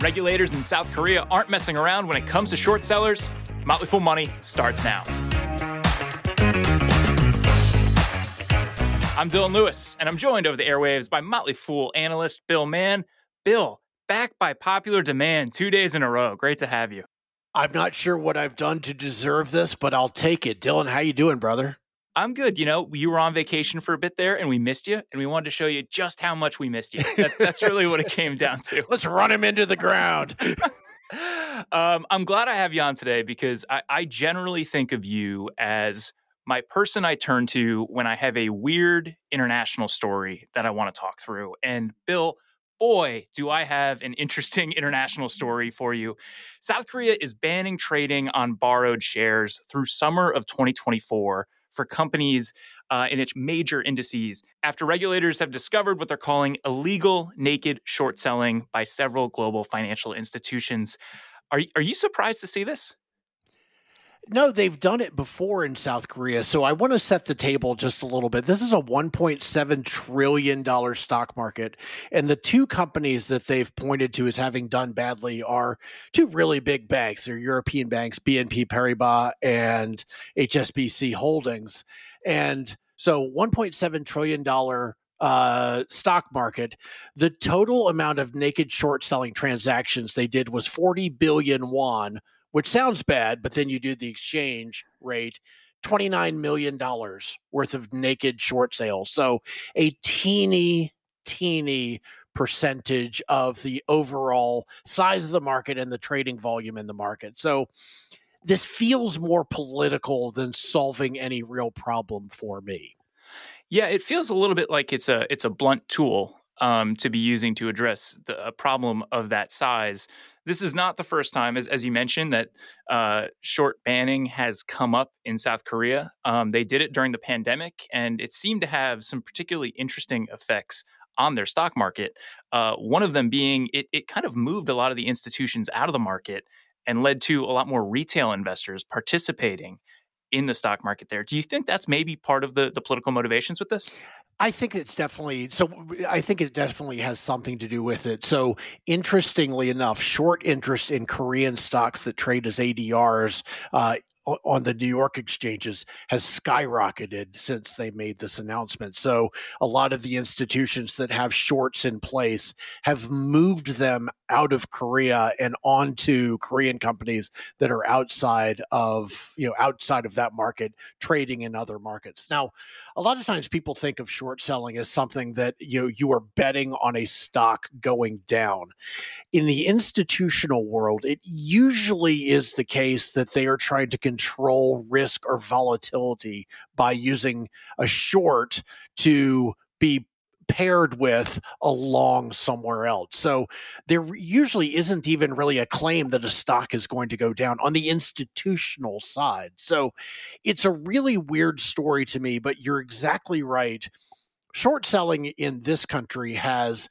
Regulators in South Korea aren't messing around when it comes to short sellers. Motley Fool Money starts now. I'm Dylan Lewis, and I'm joined over the airwaves by Motley Fool analyst Bill Mann. Bill, back by popular demand two days in a row. Great to have you. I'm not sure what I've done to deserve this, but I'll take it. Dylan, how you doing, brother? I'm good. You know, you were on vacation for a bit there and we missed you and we wanted to show you just how much we missed you. That's, that's really what it came down to. Let's run him into the ground. um, I'm glad I have you on today because I, I generally think of you as my person I turn to when I have a weird international story that I want to talk through. And Bill, boy, do I have an interesting international story for you. South Korea is banning trading on borrowed shares through summer of 2024 for companies uh, in its major indices after regulators have discovered what they're calling illegal naked short selling by several global financial institutions. Are, are you surprised to see this? No, they've done it before in South Korea. So I want to set the table just a little bit. This is a $1.7 trillion stock market. And the two companies that they've pointed to as having done badly are two really big banks. They're European banks, BNP Paribas and HSBC Holdings. And so $1.7 trillion uh, stock market, the total amount of naked short selling transactions they did was 40 billion won which sounds bad, but then you do the exchange rate. $29 million worth of naked short sales. So a teeny, teeny percentage of the overall size of the market and the trading volume in the market. So this feels more political than solving any real problem for me. Yeah, it feels a little bit like it's a it's a blunt tool um, to be using to address the, a problem of that size. This is not the first time, as, as you mentioned, that uh, short banning has come up in South Korea. Um, they did it during the pandemic, and it seemed to have some particularly interesting effects on their stock market. Uh, one of them being it, it kind of moved a lot of the institutions out of the market and led to a lot more retail investors participating in the stock market there. Do you think that's maybe part of the, the political motivations with this? I think it's definitely so. I think it definitely has something to do with it. So, interestingly enough, short interest in Korean stocks that trade as ADRs uh, on the New York exchanges has skyrocketed since they made this announcement. So a lot of the institutions that have shorts in place have moved them out of Korea and onto Korean companies that are outside of, you know, outside of that market trading in other markets. Now, a lot of times people think of short selling as something that you know you are betting on a stock going down. In the institutional world, it usually is the case that they are trying to control risk or volatility by using a short to be paired with a long somewhere else. So there usually isn't even really a claim that a stock is going to go down on the institutional side. So it's a really weird story to me, but you're exactly right. Short selling in this country has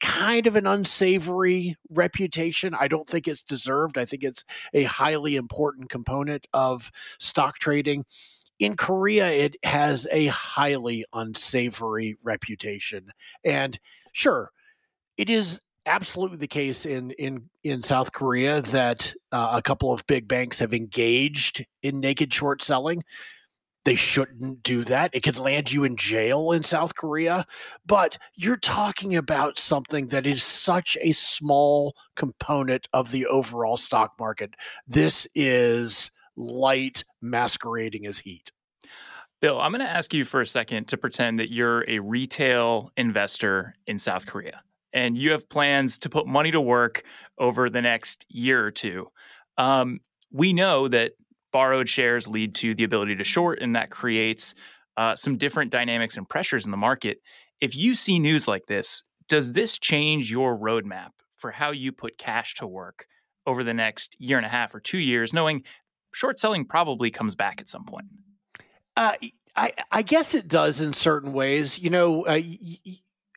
kind of an unsavory reputation. I don't think it's deserved. I think it's a highly important component of stock trading in Korea, it has a highly unsavory reputation. And sure, it is absolutely the case in in in South Korea that uh, a couple of big banks have engaged in naked short selling. They shouldn't do that. It could land you in jail in South Korea. But you're talking about something that is such a small component of the overall stock market. This is light masquerading as heat. Bill, I'm going to ask you for a second to pretend that you're a retail investor in South Korea and you have plans to put money to work over the next year or two. Um, we know that borrowed shares lead to the ability to short, and that creates uh, some different dynamics and pressures in the market. If you see news like this, does this change your roadmap for how you put cash to work over the next year and a half or two years, knowing short selling probably comes back at some point? Uh, I, I guess it does in certain ways. You know, uh,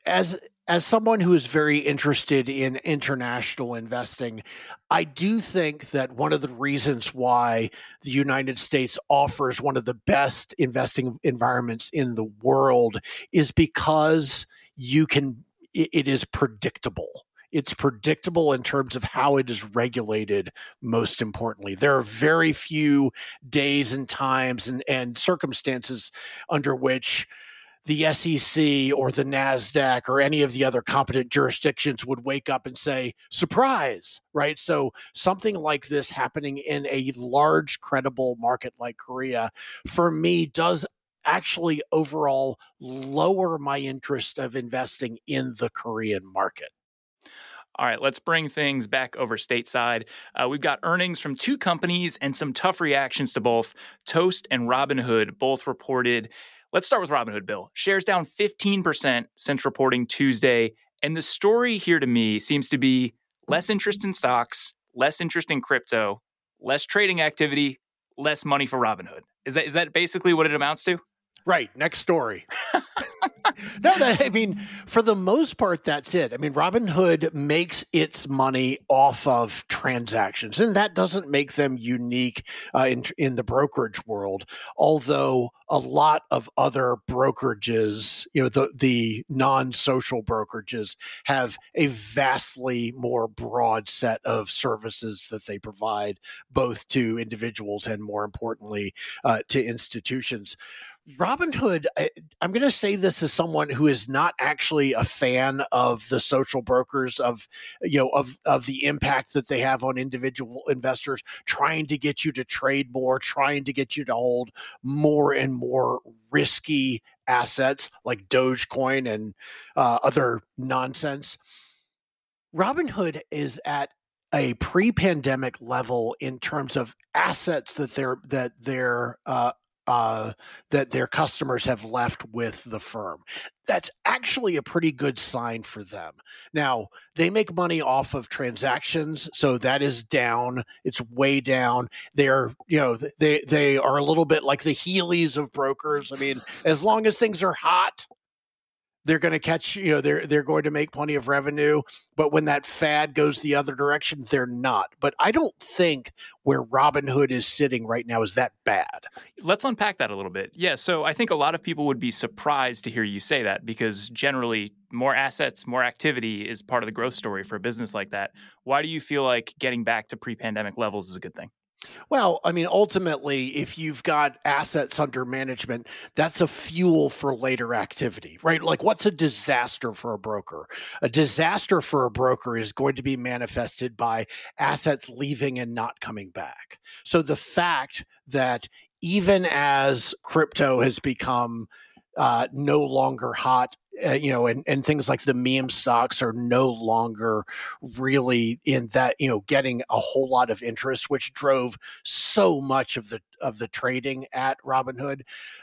as as someone who is very interested in international investing, I do think that one of the reasons why the United States offers one of the best investing environments in the world is because you can it is predictable. It's predictable in terms of how it is regulated most importantly. There are very few days and times and, and circumstances under which the SEC or the NASDAQ or any of the other competent jurisdictions would wake up and say, surprise, right? So, something like this happening in a large, credible market like Korea, for me, does actually overall lower my interest of investing in the Korean market. All right, let's bring things back over stateside. Uh, we've got earnings from two companies and some tough reactions to both. Toast and Robinhood both reported. Let's start with Robinhood, Bill. Shares down 15% since reporting Tuesday. And the story here to me seems to be less interest in stocks, less interest in crypto, less trading activity, less money for Robinhood. Is that is that basically what it amounts to? Right. Next story. no, that I mean, for the most part, that's it. I mean, Robinhood makes its money off of transactions, and that doesn't make them unique uh, in in the brokerage world. Although a lot of other brokerages, you know, the the non social brokerages have a vastly more broad set of services that they provide, both to individuals and, more importantly, uh, to institutions. Robinhood, I, am going to say this as someone who is not actually a fan of the social brokers of you know of of the impact that they have on individual investors, trying to get you to trade more, trying to get you to hold more and more risky assets like Dogecoin and uh, other nonsense. Robinhood is at a pre-pandemic level in terms of assets that they're that they're uh, uh, that their customers have left with the firm. That's actually a pretty good sign for them. Now, they make money off of transactions, so that is down. It's way down. They're, you know, they they are a little bit like the Heelys of brokers. I mean, as long as things are hot, they're going to catch you know they're they're going to make plenty of revenue but when that fad goes the other direction they're not. But i don't think where robinhood is sitting right now is that bad. Let's unpack that a little bit. Yeah so i think a lot of people would be surprised to hear you say that because generally more assets more activity is part of the growth story for a business like that. Why do you feel like getting back to pre-pandemic levels is a good thing well, I mean, ultimately, if you've got assets under management, that's a fuel for later activity, right? Like, what's a disaster for a broker? A disaster for a broker is going to be manifested by assets leaving and not coming back. So, the fact that even as crypto has become uh, no longer hot uh, you know, and, and things like the meme stocks are no longer really in that, you know, getting a whole lot of interest, which drove so much of the of the trading at Robinhood.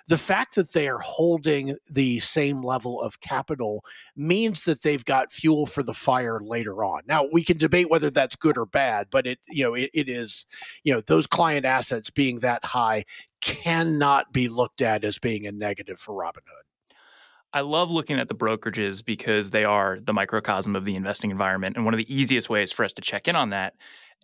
The fact that they are holding the same level of capital means that they've got fuel for the fire later on. Now we can debate whether that's good or bad, but it, you know, it, it is, you know, those client assets being that high cannot be looked at as being a negative for Robinhood. I love looking at the brokerages because they are the microcosm of the investing environment and one of the easiest ways for us to check in on that.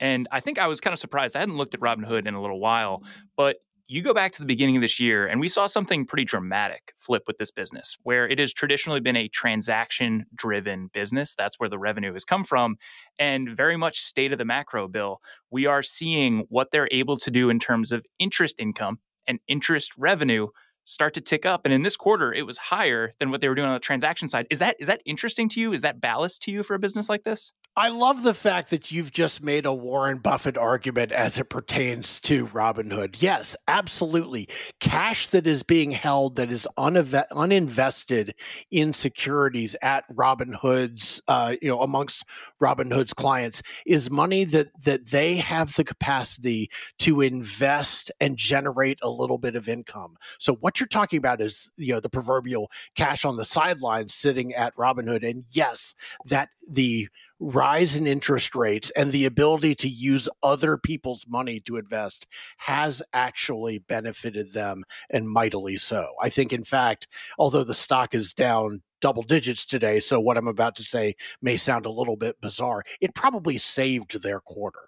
And I think I was kind of surprised. I hadn't looked at Robinhood in a little while, but you go back to the beginning of this year and we saw something pretty dramatic flip with this business where it has traditionally been a transaction driven business that's where the revenue has come from and very much state of the macro bill we are seeing what they're able to do in terms of interest income and interest revenue start to tick up. And in this quarter, it was higher than what they were doing on the transaction side. Is that is that interesting to you? Is that ballast to you for a business like this? I love the fact that you've just made a Warren Buffett argument as it pertains to Robinhood. Yes, absolutely. Cash that is being held that is uninve- uninvested in securities at Robinhood's, uh, you know, amongst Robinhood's clients is money that that they have the capacity to invest and generate a little bit of income. So what you're talking about is, you know, the proverbial cash on the sidelines sitting at Robinhood, and yes, that the rise in interest rates and the ability to use other people's money to invest has actually benefited them and mightily so. I think, in fact, although the stock is down double digits today, so what I'm about to say may sound a little bit bizarre, it probably saved their quarter.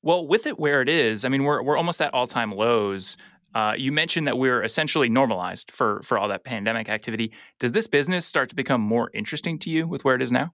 Well, with it where it is, I mean, we're, we're almost at all time lows. Uh, you mentioned that we're essentially normalized for for all that pandemic activity. Does this business start to become more interesting to you with where it is now?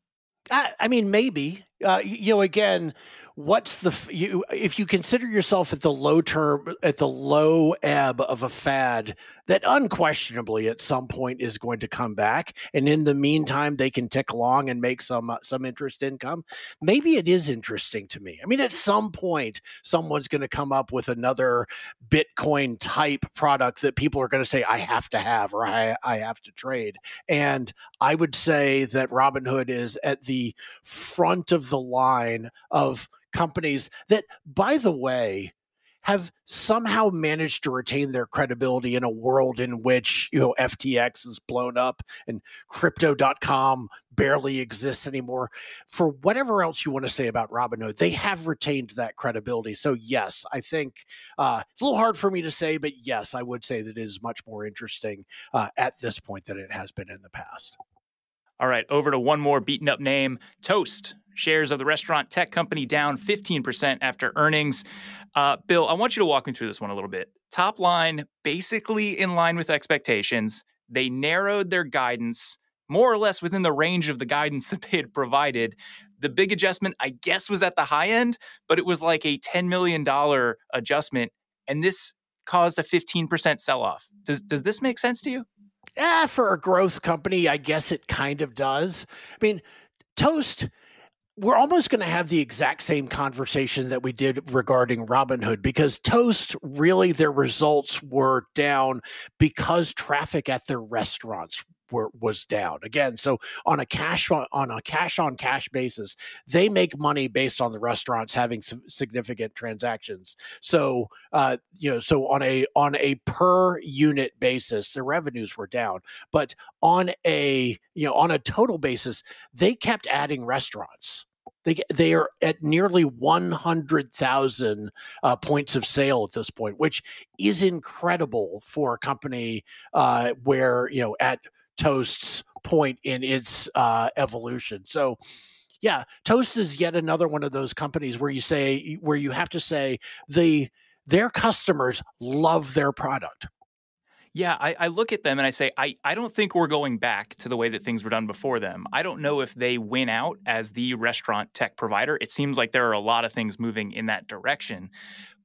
I, I mean, maybe. Uh, you know, again, what's the you if you consider yourself at the low term at the low ebb of a fad that unquestionably at some point is going to come back. And in the meantime they can tick along and make some uh, some interest income. Maybe it is interesting to me. I mean at some point someone's going to come up with another bitcoin type product that people are going to say i have to have or I, I have to trade. And i would say that robinhood is at the front of the line of companies that, by the way, have somehow managed to retain their credibility in a world in which you know FTX is blown up and crypto.com barely exists anymore. For whatever else you want to say about Robinhood they have retained that credibility. So yes I think uh, it's a little hard for me to say but yes I would say that it is much more interesting uh, at this point than it has been in the past. All right over to one more beaten up name Toast Shares of the restaurant tech company down 15% after earnings. Uh, Bill, I want you to walk me through this one a little bit. Top line, basically in line with expectations. They narrowed their guidance more or less within the range of the guidance that they had provided. The big adjustment, I guess, was at the high end, but it was like a $10 million adjustment. And this caused a 15% sell off. Does, does this make sense to you? Yeah, for a growth company, I guess it kind of does. I mean, Toast we're almost going to have the exact same conversation that we did regarding Robinhood because Toast really their results were down because traffic at their restaurants were, was down again. So on a cash on, a cash on cash basis, they make money based on the restaurants having significant transactions. So uh, you know, so on a on a per unit basis, the revenues were down, but on a you know on a total basis, they kept adding restaurants. They they are at nearly 100,000 uh, points of sale at this point, which is incredible for a company uh, where you know at Toast's point in its uh, evolution. So, yeah, Toast is yet another one of those companies where you say where you have to say the their customers love their product. Yeah, I, I, look at them and I say, I, I don't think we're going back to the way that things were done before them. I don't know if they win out as the restaurant tech provider. It seems like there are a lot of things moving in that direction.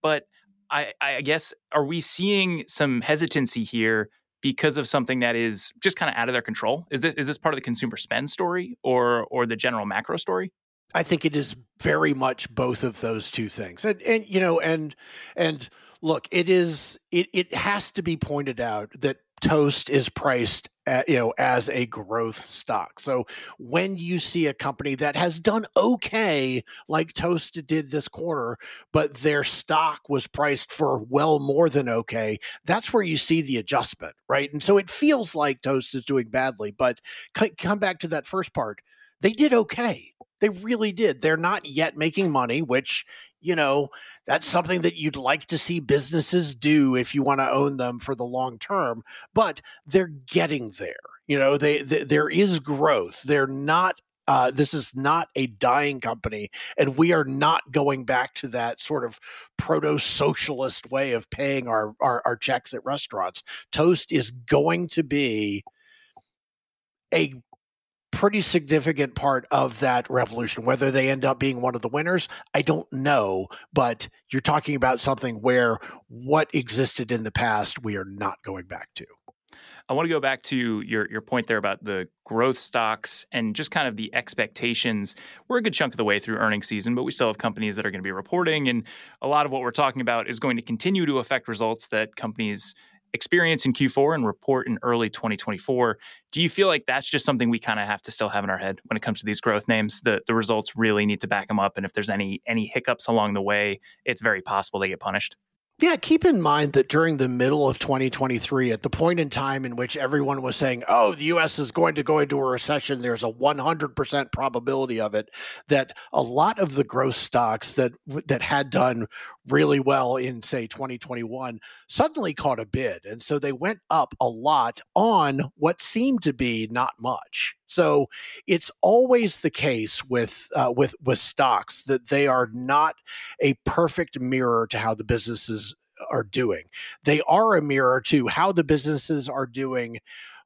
But I, I guess, are we seeing some hesitancy here because of something that is just kind of out of their control? Is this is this part of the consumer spend story or or the general macro story? I think it is very much both of those two things. And and you know and and look, it is it it has to be pointed out that Toast is priced at, you know as a growth stock. So when you see a company that has done okay like Toast did this quarter, but their stock was priced for well more than okay, that's where you see the adjustment, right? And so it feels like Toast is doing badly, but come back to that first part. They did okay. They really did. They're not yet making money, which, you know, that's something that you'd like to see businesses do if you want to own them for the long term, but they're getting there. You know, they, they there is growth. They're not uh, this is not a dying company, and we are not going back to that sort of proto socialist way of paying our, our, our checks at restaurants. Toast is going to be a pretty significant part of that revolution. Whether they end up being one of the winners, I don't know. But you're talking about something where what existed in the past, we are not going back to. I want to go back to your your point there about the growth stocks and just kind of the expectations. We're a good chunk of the way through earnings season, but we still have companies that are going to be reporting, and a lot of what we're talking about is going to continue to affect results that companies experience in Q4 and report in early 2024. Do you feel like that's just something we kind of have to still have in our head when it comes to these growth names? The the results really need to back them up, and if there's any any hiccups along the way, it's very possible they get punished. Yeah, keep in mind that during the middle of 2023, at the point in time in which everyone was saying, oh, the US is going to go into a recession, there's a 100% probability of it, that a lot of the growth stocks that, that had done really well in, say, 2021 suddenly caught a bid. And so they went up a lot on what seemed to be not much. So it's always the case with uh, with with stocks that they are not a perfect mirror to how the businesses are doing. They are a mirror to how the businesses are doing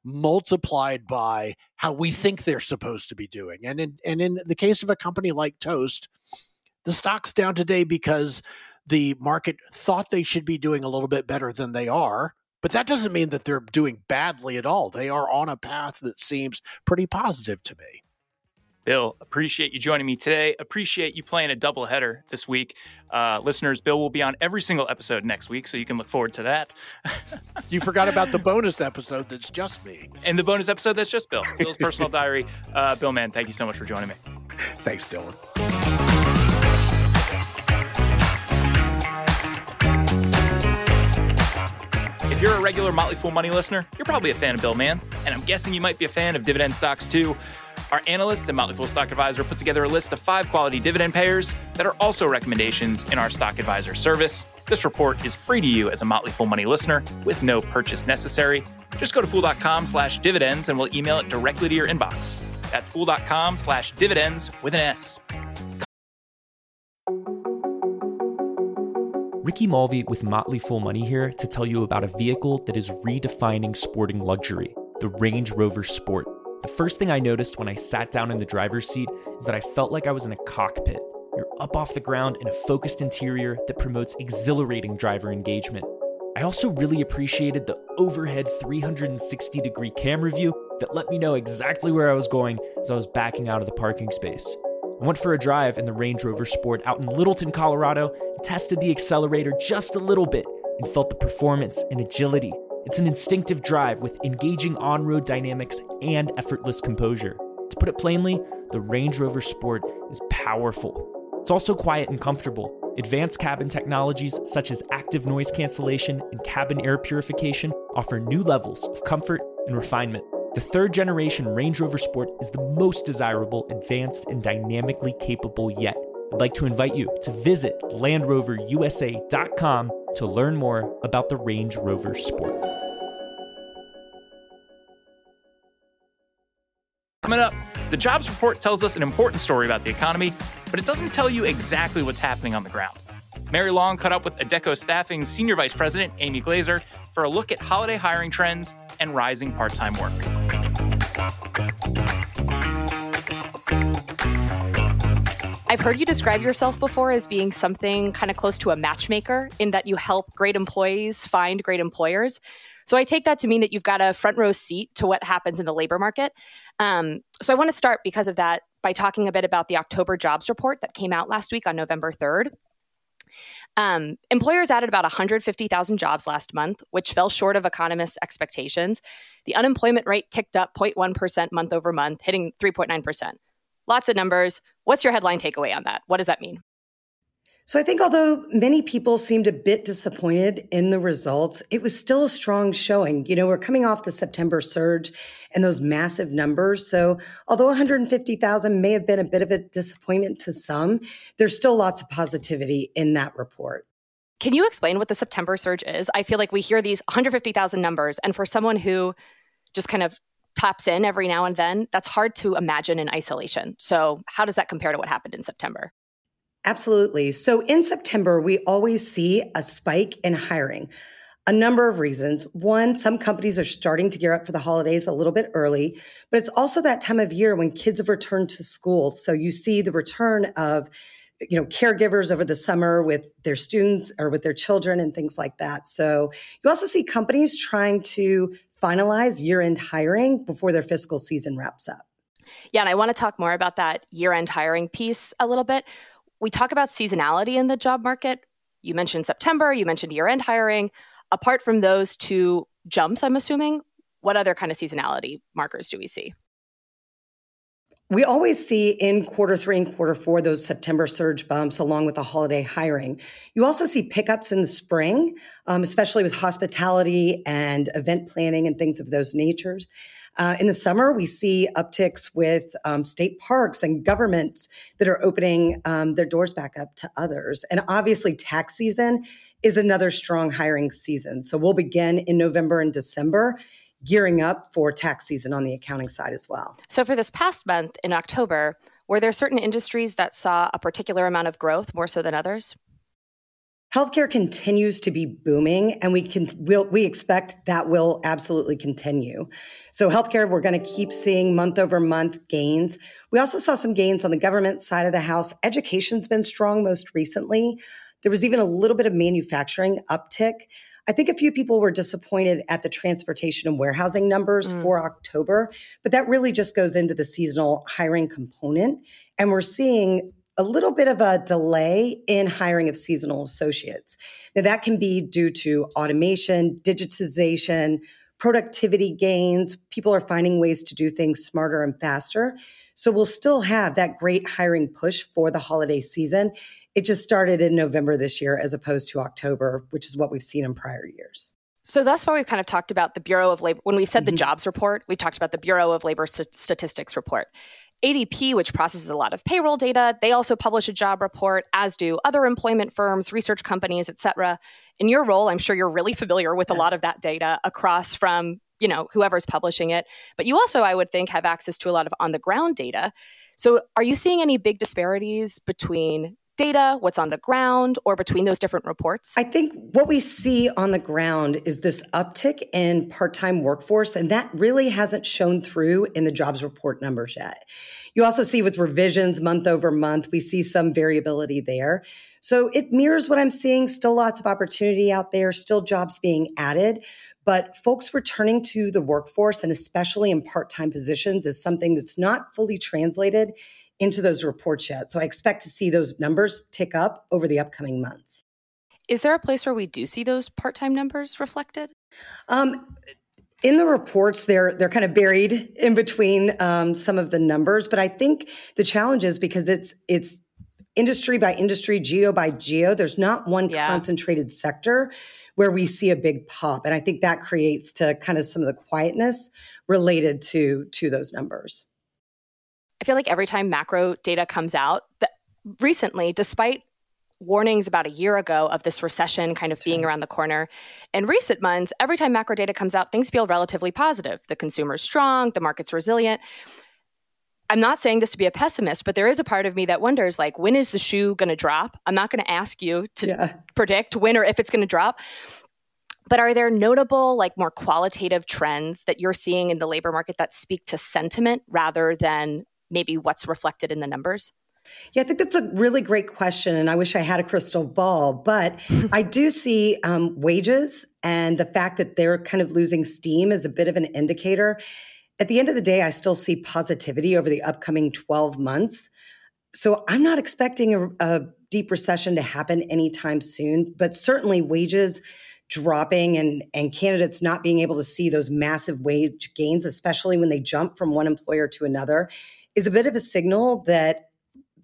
multiplied by how we think they're supposed to be doing. And in and in the case of a company like Toast, the stock's down today because the market thought they should be doing a little bit better than they are. But that doesn't mean that they're doing badly at all. They are on a path that seems pretty positive to me. Bill, appreciate you joining me today. Appreciate you playing a doubleheader this week. Uh, listeners, Bill will be on every single episode next week, so you can look forward to that. you forgot about the bonus episode that's just me. And the bonus episode that's just Bill, Bill's personal diary. Uh, Bill, man, thank you so much for joining me. Thanks, Dylan. If you're a regular Motley Fool Money listener, you're probably a fan of Bill Mann, and I'm guessing you might be a fan of dividend stocks too. Our analysts at Motley Fool Stock Advisor put together a list of five quality dividend payers that are also recommendations in our Stock Advisor service. This report is free to you as a Motley Fool Money listener with no purchase necessary. Just go to fool.com slash dividends and we'll email it directly to your inbox. That's fool.com slash dividends with an S. Ricky Mulvey with Motley Fool Money here to tell you about a vehicle that is redefining sporting luxury, the Range Rover Sport. The first thing I noticed when I sat down in the driver's seat is that I felt like I was in a cockpit. You're up off the ground in a focused interior that promotes exhilarating driver engagement. I also really appreciated the overhead 360 degree camera view that let me know exactly where I was going as I was backing out of the parking space. I went for a drive in the Range Rover Sport out in Littleton, Colorado, and tested the accelerator just a little bit and felt the performance and agility it's an instinctive drive with engaging on road dynamics and effortless composure. To put it plainly, the Range Rover Sport is powerful. It's also quiet and comfortable. Advanced cabin technologies such as active noise cancellation and cabin air purification offer new levels of comfort and refinement. The third generation Range Rover Sport is the most desirable, advanced, and dynamically capable yet. I'd like to invite you to visit LandRoverUSA.com to learn more about the Range Rover Sport. Coming up, the jobs report tells us an important story about the economy, but it doesn't tell you exactly what's happening on the ground. Mary Long caught up with Adecco Staffing's Senior Vice President, Amy Glaser, for a look at holiday hiring trends and rising part time work. I've heard you describe yourself before as being something kind of close to a matchmaker in that you help great employees find great employers. So I take that to mean that you've got a front row seat to what happens in the labor market. Um, so I want to start because of that by talking a bit about the October jobs report that came out last week on November 3rd. Um, employers added about 150,000 jobs last month, which fell short of economists' expectations. The unemployment rate ticked up 0.1% month over month, hitting 3.9%. Lots of numbers. What's your headline takeaway on that? What does that mean? So I think although many people seemed a bit disappointed in the results, it was still a strong showing. You know, we're coming off the September surge and those massive numbers. So although 150,000 may have been a bit of a disappointment to some, there's still lots of positivity in that report. Can you explain what the September surge is? I feel like we hear these 150,000 numbers and for someone who just kind of taps in every now and then, that's hard to imagine in isolation. So, how does that compare to what happened in September? Absolutely. So in September, we always see a spike in hiring. A number of reasons. One, some companies are starting to gear up for the holidays a little bit early, but it's also that time of year when kids have returned to school. So you see the return of you know caregivers over the summer with their students or with their children and things like that. So you also see companies trying to finalize year-end hiring before their fiscal season wraps up. Yeah, and I want to talk more about that year-end hiring piece a little bit we talk about seasonality in the job market. You mentioned September, you mentioned year end hiring. Apart from those two jumps, I'm assuming, what other kind of seasonality markers do we see? We always see in quarter three and quarter four those September surge bumps along with the holiday hiring. You also see pickups in the spring, um, especially with hospitality and event planning and things of those natures. Uh, in the summer, we see upticks with um, state parks and governments that are opening um, their doors back up to others. And obviously, tax season is another strong hiring season. So we'll begin in November and December gearing up for tax season on the accounting side as well. So, for this past month in October, were there certain industries that saw a particular amount of growth more so than others? Healthcare continues to be booming, and we can we'll, we expect that will absolutely continue. So, healthcare, we're going to keep seeing month over month gains. We also saw some gains on the government side of the house. Education's been strong most recently. There was even a little bit of manufacturing uptick. I think a few people were disappointed at the transportation and warehousing numbers mm. for October, but that really just goes into the seasonal hiring component. And we're seeing a little bit of a delay in hiring of seasonal associates. Now, that can be due to automation, digitization, productivity gains. People are finding ways to do things smarter and faster. So we'll still have that great hiring push for the holiday season. It just started in November this year as opposed to October, which is what we've seen in prior years. So thus far, we've kind of talked about the Bureau of Labor. When we said mm-hmm. the jobs report, we talked about the Bureau of Labor St- Statistics report. ADP, which processes a lot of payroll data, they also publish a job report, as do other employment firms, research companies, et cetera. In your role, I'm sure you're really familiar with yes. a lot of that data across from you know whoever's publishing it. But you also, I would think, have access to a lot of on the ground data. So, are you seeing any big disparities between data, what's on the ground, or between those different reports? I think what we see on the ground is this uptick in part time workforce, and that really hasn't shown through in the jobs report numbers yet. You also see with revisions month over month, we see some variability there. So it mirrors what I'm seeing. Still lots of opportunity out there, still jobs being added. But folks returning to the workforce, and especially in part time positions, is something that's not fully translated into those reports yet. So I expect to see those numbers tick up over the upcoming months. Is there a place where we do see those part time numbers reflected? Um, in the reports, they're they're kind of buried in between um, some of the numbers, but I think the challenge is because it's it's industry by industry, geo by geo. There's not one yeah. concentrated sector where we see a big pop, and I think that creates to kind of some of the quietness related to to those numbers. I feel like every time macro data comes out, that recently, despite warnings about a year ago of this recession kind of being around the corner. In recent months, every time macro data comes out, things feel relatively positive. The consumer's strong, the market's resilient. I'm not saying this to be a pessimist, but there is a part of me that wonders like when is the shoe going to drop? I'm not going to ask you to yeah. predict when or if it's going to drop. But are there notable like more qualitative trends that you're seeing in the labor market that speak to sentiment rather than maybe what's reflected in the numbers? Yeah, I think that's a really great question. And I wish I had a crystal ball, but I do see um, wages and the fact that they're kind of losing steam is a bit of an indicator. At the end of the day, I still see positivity over the upcoming 12 months. So I'm not expecting a, a deep recession to happen anytime soon, but certainly wages dropping and and candidates not being able to see those massive wage gains especially when they jump from one employer to another is a bit of a signal that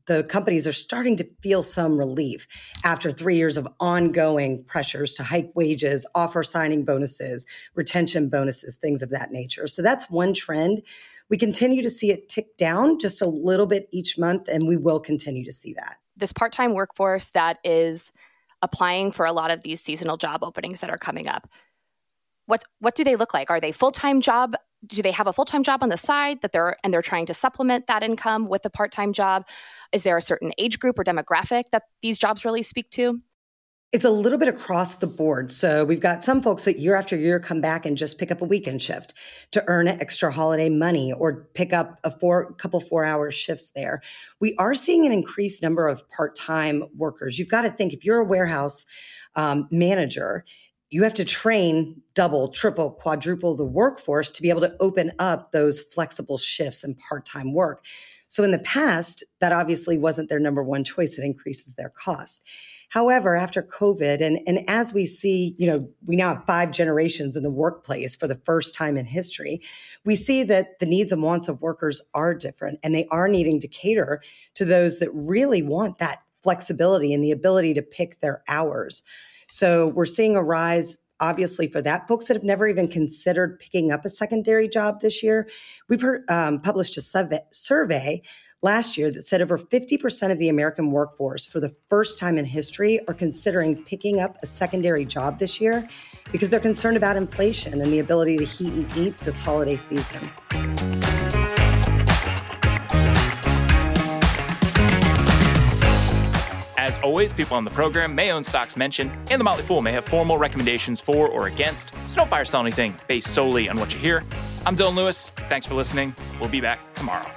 the companies are starting to feel some relief after three years of ongoing pressures to hike wages, offer signing bonuses, retention bonuses, things of that nature. So that's one trend. We continue to see it tick down just a little bit each month, and we will continue to see that. This part time workforce that is applying for a lot of these seasonal job openings that are coming up. What, what do they look like? Are they full time job do they have a full-time job on the side that they're and they're trying to supplement that income with a part-time job is there a certain age group or demographic that these jobs really speak to it's a little bit across the board. So we've got some folks that year after year come back and just pick up a weekend shift to earn extra holiday money or pick up a four couple four hour shifts there. We are seeing an increased number of part-time workers. You've got to think if you're a warehouse um, manager you have to train double, triple, quadruple the workforce to be able to open up those flexible shifts and part time work. So in the past, that obviously wasn't their number one choice. It increases their cost. However, after COVID, and, and as we see, you know, we now have five generations in the workplace for the first time in history, we see that the needs and wants of workers are different and they are needing to cater to those that really want that flexibility and the ability to pick their hours. So we're seeing a rise obviously for that folks that have never even considered picking up a secondary job this year we per, um, published a survey, survey last year that said over 50% of the american workforce for the first time in history are considering picking up a secondary job this year because they're concerned about inflation and the ability to heat and eat this holiday season as always, people on the program may own stocks mentioned, and the Motley Fool may have formal recommendations for or against, so don't buy or sell anything based solely on what you hear. I'm Dylan Lewis. Thanks for listening. We'll be back tomorrow.